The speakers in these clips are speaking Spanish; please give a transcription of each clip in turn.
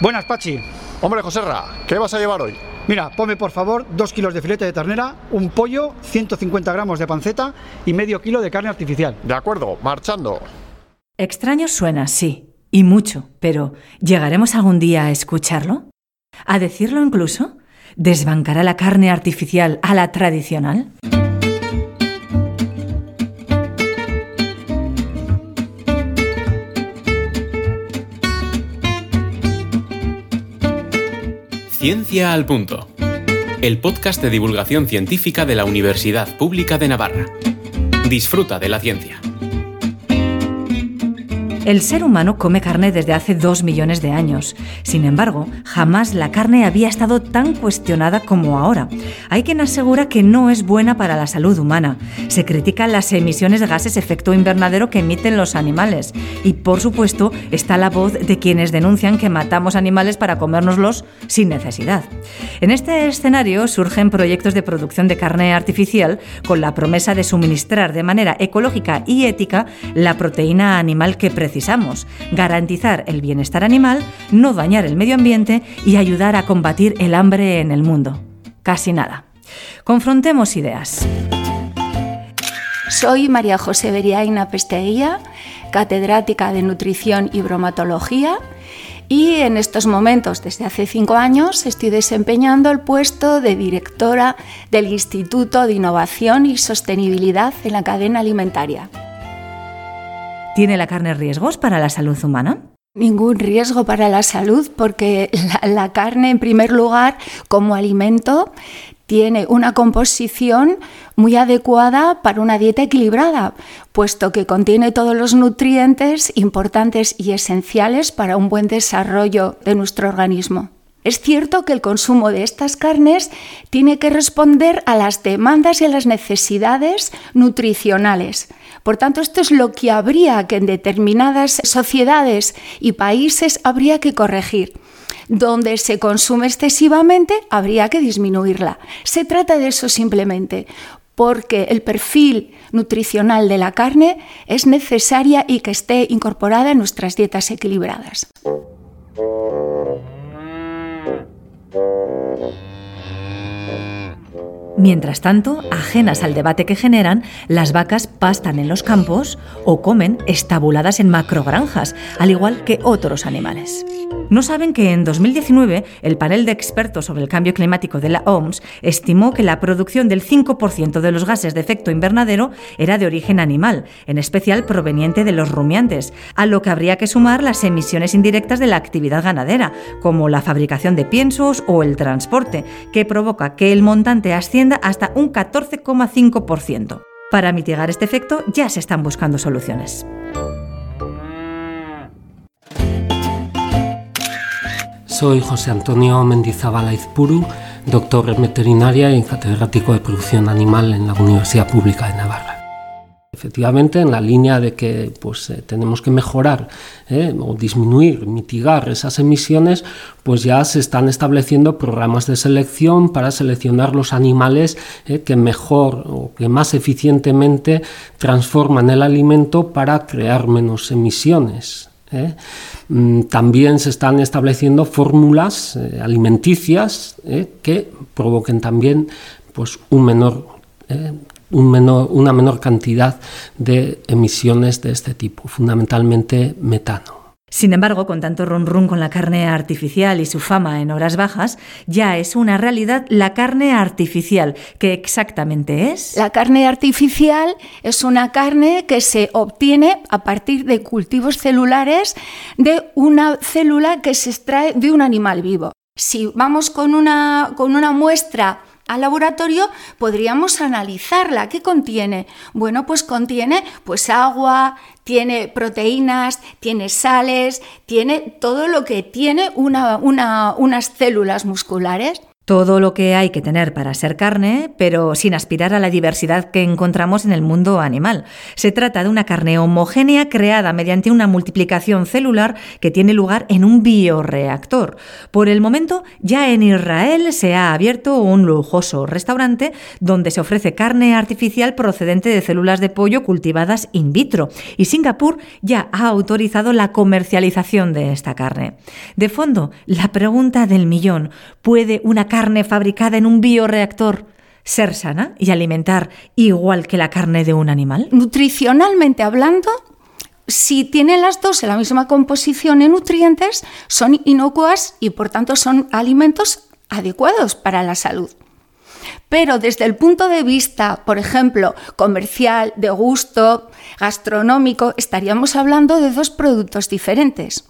Buenas, Pachi. Hombre, Joserra, ¿qué vas a llevar hoy? Mira, ponme por favor dos kilos de filete de ternera, un pollo, 150 gramos de panceta y medio kilo de carne artificial. De acuerdo, marchando. Extraño suena, sí, y mucho, pero ¿llegaremos algún día a escucharlo? ¿A decirlo incluso? ¿Desbancará la carne artificial a la tradicional? Ciencia al Punto. El podcast de divulgación científica de la Universidad Pública de Navarra. Disfruta de la ciencia. El ser humano come carne desde hace dos millones de años. Sin embargo, jamás la carne había estado tan cuestionada como ahora. Hay quien asegura que no es buena para la salud humana. Se critican las emisiones de gases efecto invernadero que emiten los animales. Y por supuesto está la voz de quienes denuncian que matamos animales para comérnoslos sin necesidad. En este escenario surgen proyectos de producción de carne artificial con la promesa de suministrar de manera ecológica y ética la proteína animal que precisamos precisamos, garantizar el bienestar animal, no dañar el medio ambiente y ayudar a combatir el hambre en el mundo. Casi nada. Confrontemos ideas. Soy María José Beriaina Pesteguía, catedrática de Nutrición y Bromatología y en estos momentos, desde hace cinco años, estoy desempeñando el puesto de directora del Instituto de Innovación y Sostenibilidad en la Cadena Alimentaria. ¿Tiene la carne riesgos para la salud humana? Ningún riesgo para la salud porque la, carne, en primer lugar, como alimento, tiene una composición muy adecuada para una dieta equilibrada, puesto que contiene todos los nutrientes importantes y esenciales para un buen desarrollo de nuestro organismo. Es cierto que el consumo de estas carnes tiene que responder a las demandas y a las necesidades nutricionales. Por tanto, esto es lo que habría que en determinadas sociedades y países habría que corregir. Donde se consume excesivamente, habría que disminuirla. Se trata de eso simplemente, porque el perfil nutricional de la carne es necesaria y que esté incorporada en nuestras dietas equilibradas. Mientras tanto, ajenas al debate que generan, las vacas pastan en los campos o comen estabuladas en macrogranjas, al igual que otros animales. No saben que en 2019 el panel de expertos sobre el cambio climático de la OMS estimó que la producción del 5% de los gases de efecto invernadero era de origen animal, en especial proveniente de los rumiantes, a lo que habría que sumar las emisiones indirectas de la actividad ganadera, como la fabricación de piensos o el transporte, que provoca que el montante ascienda hasta un 14,5%. Para mitigar este efecto ya se están buscando soluciones. Soy José Antonio Mendizábal Izpuru, doctor en veterinaria y catedrático de producción animal en la Universidad Pública de Navarra. Efectivamente, en la línea de que pues, eh, tenemos que mejorar eh, o disminuir, mitigar esas emisiones, pues ya se están estableciendo programas de selección para seleccionar los animales eh, que mejor o que más eficientemente transforman el alimento para crear menos emisiones. Mm, también se están estableciendo fórmulas alimenticias que provoquen también pues, un menor, un menor, una menor cantidad de emisiones de este tipo, fundamentalmente metano. Sin embargo, con tanto run run con la carne artificial y su fama en horas bajas, ya es una realidad la carne artificial. ¿Qué exactamente es? La carne artificial es una carne que se obtiene a partir de cultivos celulares de una célula que se extrae de un animal vivo. Si vamos con una, con una muestra al laboratorio, podríamos analizarla. ¿Qué contiene? Bueno, pues contiene pues agua, tiene proteínas, tiene sales, tiene todo lo que tiene una, unas células musculares. Todo lo que hay que tener para ser carne, pero sin aspirar a la diversidad que encontramos en el mundo animal. Se trata de una carne homogénea creada mediante una multiplicación celular que tiene lugar en un bioreactor. Por el momento, ya en Israel se ha abierto un lujoso restaurante donde se ofrece carne artificial procedente de células de pollo cultivadas in vitro y Singapur ya ha autorizado la comercialización de esta carne. De fondo, la pregunta del millón, ¿puede una carne carne fabricada en un bioreactor ser sana y alimentar igual que la carne de un animal? Nutricionalmente hablando, si tienen las dos la misma composición de nutrientes, son inocuas y por tanto son alimentos adecuados para la salud. Pero desde el punto de vista, por ejemplo, comercial, de gusto, gastronómico, estaríamos hablando de dos productos diferentes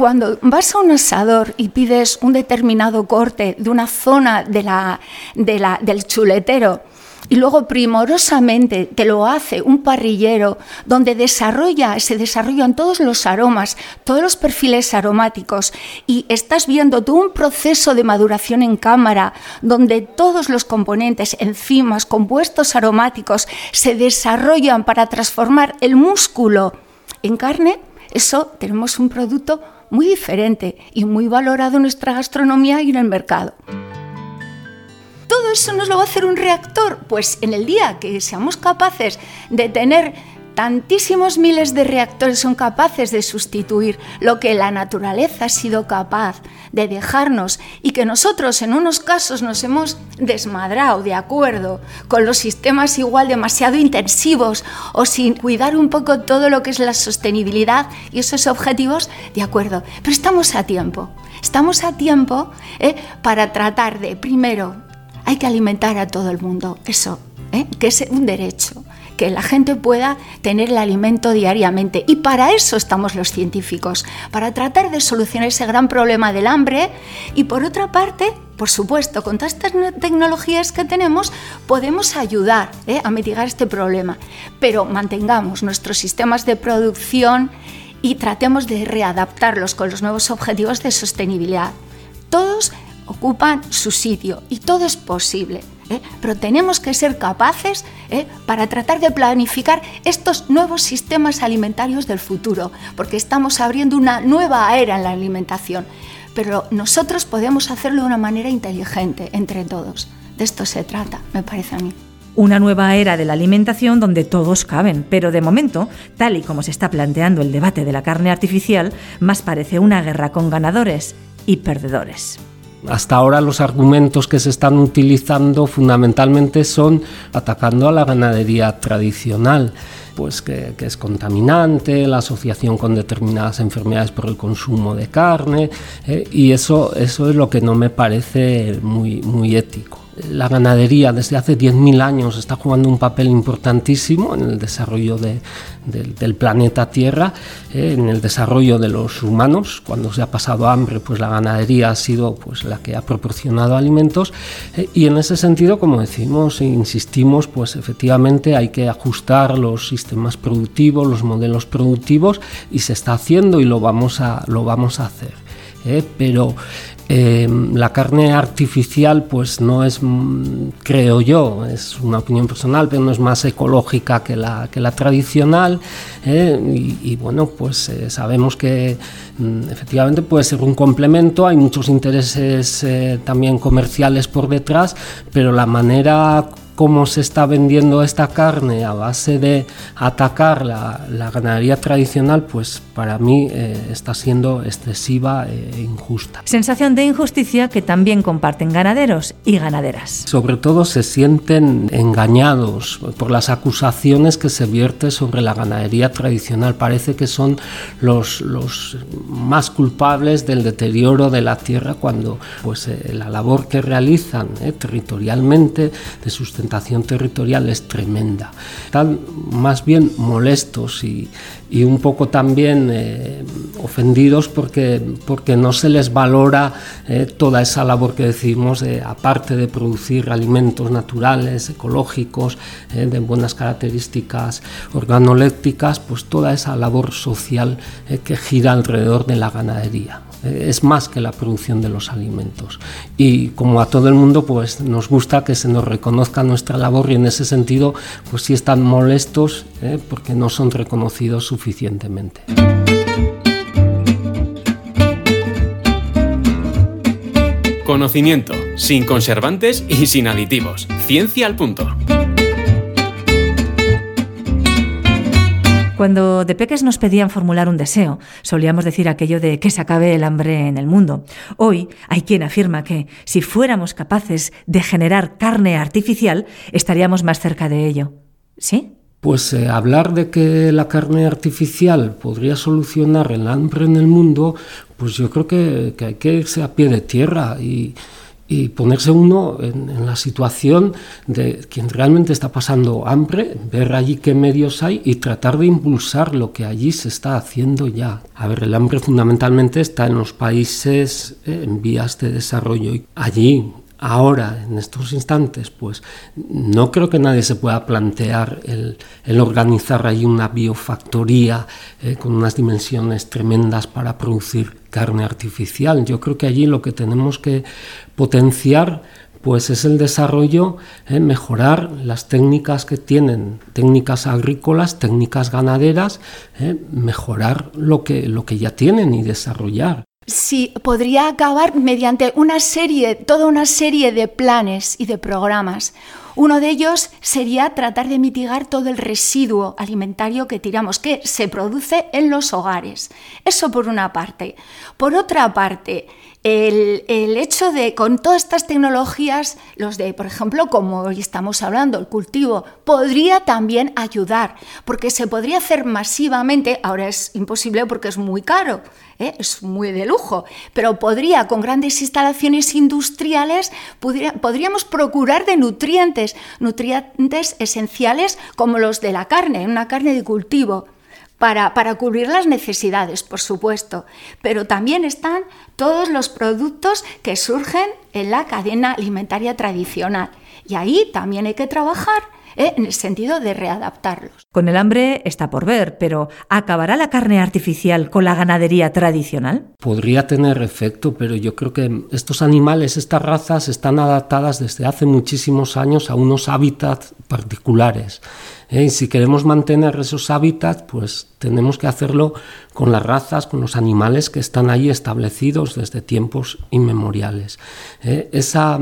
cuando vas a un asador y pides un determinado corte de una zona del chuletero, y luego primorosamente te lo hace un parrillero donde desarrolla, se desarrollan todos los aromas, todos los perfiles aromáticos y estás viendo todo un proceso de maduración en cámara donde todos los componentes, enzimas, compuestos aromáticos se desarrollan para transformar el músculo en carne, eso tenemos un producto muy diferente y muy valorado en nuestra gastronomía y en el mercado. ¿Todo eso nos lo va a hacer un reactor? Pues en el día que seamos capaces de tener tantísimos miles de reactores son capaces de sustituir lo que la naturaleza ha sido capaz de dejarnos y que nosotros en unos casos nos hemos desmadrado, de acuerdo, con los sistemas igual demasiado intensivos o sin cuidar un poco todo lo que es la sostenibilidad y esos objetivos, de acuerdo, pero estamos a tiempo, estamos a tiempo ¿eh? para tratar de, primero, hay que alimentar a todo el mundo, eso, ¿eh? que es un derecho que la gente pueda tener el alimento diariamente. Y para eso estamos los científicos, para tratar de solucionar ese gran problema del hambre y por otra parte, por supuesto, con todas estas tecnologías que tenemos, podemos ayudar ¿eh? a mitigar este problema, pero mantengamos nuestros sistemas de producción y tratemos de readaptarlos con los nuevos objetivos de sostenibilidad. Todos ocupan su sitio y todo es posible. ¿Eh? pero tenemos que ser capaces ¿eh? para tratar de planificar estos nuevos sistemas alimentarios del futuro, porque estamos abriendo una nueva era en la alimentación, pero nosotros podemos hacerlo de una manera inteligente entre todos. De esto se trata, me parece a mí. Una nueva era de la alimentación donde todos caben, pero de momento, tal y como se está planteando el debate de la carne artificial, más parece una guerra con ganadores y perdedores. Hasta ahora los argumentos que se están utilizando fundamentalmente son atacando a la ganadería tradicional, pues que, es contaminante, la asociación con determinadas enfermedades por el consumo de carne, eh, y eso, eso es lo que no me parece muy, muy ético la ganadería desde hace 10.000 años está jugando un papel importantísimo en el desarrollo del planeta Tierra, eh, en el desarrollo de los humanos. Cuando se ha pasado hambre, pues la ganadería ha sido pues, la que ha proporcionado alimentos eh, y en ese sentido, como decimos e insistimos, pues efectivamente hay que ajustar los sistemas productivos, los modelos productivos y se está haciendo y lo vamos a, lo vamos a hacer. Eh, pero Em, la carne artificial, pues no es, mm, creo yo, es una opinión personal, pero no es más ecológica que la, que la tradicional. ¿eh? y, bueno, pues eh, sabemos que mm, efectivamente puede ser un complemento, hay muchos intereses eh, también comerciales por detrás, pero la manera cómo se está vendiendo esta carne a base de atacar la, ganadería tradicional, pues para mí eh, está siendo excesiva e injusta. Sensación de injusticia que también comparten ganaderos y ganaderas. Sobre todo se sienten engañados por las acusaciones que se vierte sobre la ganadería tradicional. Parece que son los, los más culpables del deterioro de la tierra cuando pues, eh, la labor que realizan eh, territorialmente de territorial es tremenda. Están más bien molestos y, y un poco también eh, ofendidos porque, porque no se les valora eh, toda esa labor que decimos, aparte de producir alimentos naturales, ecológicos, eh, de buenas características organolépticas, pues toda esa labor social que gira alrededor de la ganadería es más que la producción de los alimentos. Y como a todo el mundo, pues nos gusta que se nos reconozca nuestra labor y en ese sentido, pues sí están molestos porque no son reconocidos suficientemente. Conocimiento, sin conservantes y sin aditivos. Ciencia al punto. Cuando de peques nos pedían formular un deseo, solíamos decir aquello de que se acabe el hambre en el mundo. Hoy hay quien afirma que si fuéramos capaces de generar carne artificial, estaríamos más cerca de ello. ¿Sí? Pues eh, hablar de que la carne artificial podría solucionar el hambre en el mundo, pues yo creo que, hay que irse a pie de tierra y, ponerse uno en, la situación de quien realmente está pasando hambre, ver allí qué medios hay y tratar de impulsar lo que allí se está haciendo ya. A ver, el hambre fundamentalmente está en los países eh, en vías de desarrollo. Allí ahora, en estos instantes, pues no creo que nadie se pueda plantear el, organizar ahí una biofactoría eh, con unas dimensiones tremendas para producir carne artificial. Yo creo que allí lo que tenemos que potenciar pues es el desarrollo, eh, mejorar las técnicas que tienen, técnicas agrícolas, técnicas ganaderas, eh, mejorar lo que, lo que ya tienen y desarrollar. Sí, podría acabar mediante una serie, toda una serie de planes y de programas. Uno de ellos sería tratar de mitigar todo el residuo alimentario que tiramos, que se produce en los hogares. Eso por una parte. Por otra parte, el, hecho de, con todas estas tecnologías, los de, por ejemplo, como hoy estamos hablando, el cultivo, podría también ayudar, porque se podría hacer masivamente, ahora es imposible porque es muy caro, ¿eh? es muy de lujo, pero podría, con grandes instalaciones industriales, podríamos procurar de nutrientes, nutrientes esenciales como los de la carne, una carne de cultivo para, cubrir las necesidades, por supuesto, pero también están todos los productos que surgen en la cadena alimentaria tradicional. Y ahí también hay que trabajar ¿eh? en el sentido de readaptarlos. Con el hambre está por ver, pero ¿acabará la carne artificial con la ganadería tradicional? Podría tener efecto, pero yo creo que estos animales, estas razas, están adaptadas desde hace muchísimos años a unos hábitats particulares. ¿Eh? Y si queremos mantener esos hábitats, pues tenemos que hacerlo con las razas, con los animales que están ahí establecidos desde tiempos inmemoriales. ¿eh? Esa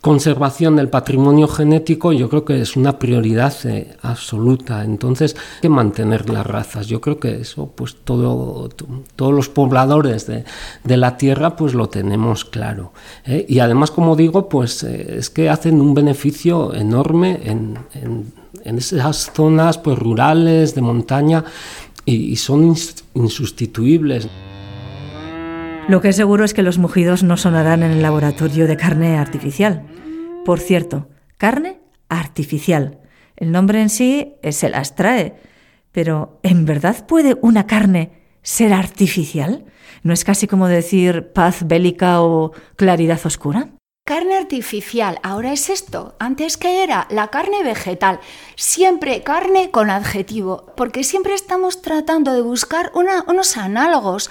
conservación del patrimonio genético yo creo que es una prioridad eh, absoluta. Entonces, hay que mantener las razas. Yo creo que eso, pues todo, todos los pobladores de, la tierra, pues lo tenemos claro. Y además, como digo, pues es que hacen un beneficio enorme en en esas zonas pues, rurales, de montaña, y, son insustituibles. Lo que es seguro es que los mugidos no sonarán en el laboratorio de carne artificial. Por cierto, carne artificial. El nombre en sí se las trae. Pero, ¿en verdad puede una carne ser artificial? ¿No es casi como decir paz bélica o claridad oscura? Carne artificial, ahora es esto. Antes que era la carne vegetal. Siempre carne con adjetivo, porque siempre estamos tratando de buscar unos análogos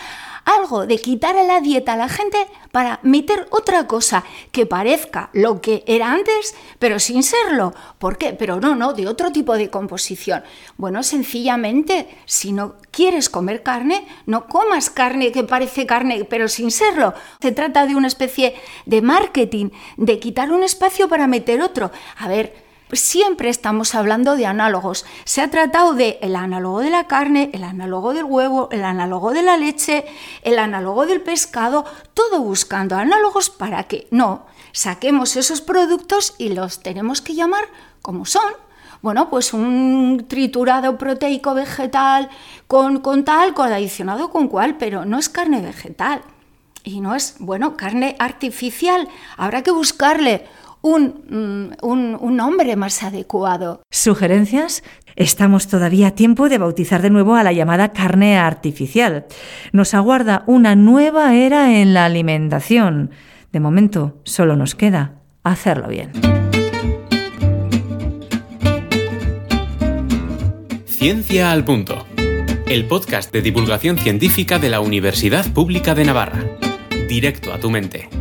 algo de quitar a la dieta a la gente para meter otra cosa que parezca lo que era antes, pero sin serlo. ¿Por qué? Pero no, no, de otro tipo de composición. Bueno, sencillamente, si no quieres comer carne, no comas carne que parece carne, pero sin serlo. Se trata de una especie de marketing, de quitar un espacio para meter otro. A ver, siempre estamos hablando de análogos. Se ha tratado de el análogo de la carne, el análogo del huevo, el análogo de la leche, el análogo del pescado, todo buscando análogos para que no saquemos esos productos y los tenemos que llamar como son. Bueno, pues un triturado proteico vegetal con, con tal, con adicionado con cual, pero no es carne vegetal. Y no es, bueno, carne artificial. Habrá que buscarle un, mm, un, un nombre más adecuado. ¿Sugerencias? Estamos todavía a tiempo de bautizar de nuevo a la llamada carne artificial. Nos aguarda una nueva era en la alimentación. De momento, solo nos queda hacerlo bien. Ciencia al Punto, el podcast de divulgación científica de la Universidad Pública de Navarra. Directo a tu mente.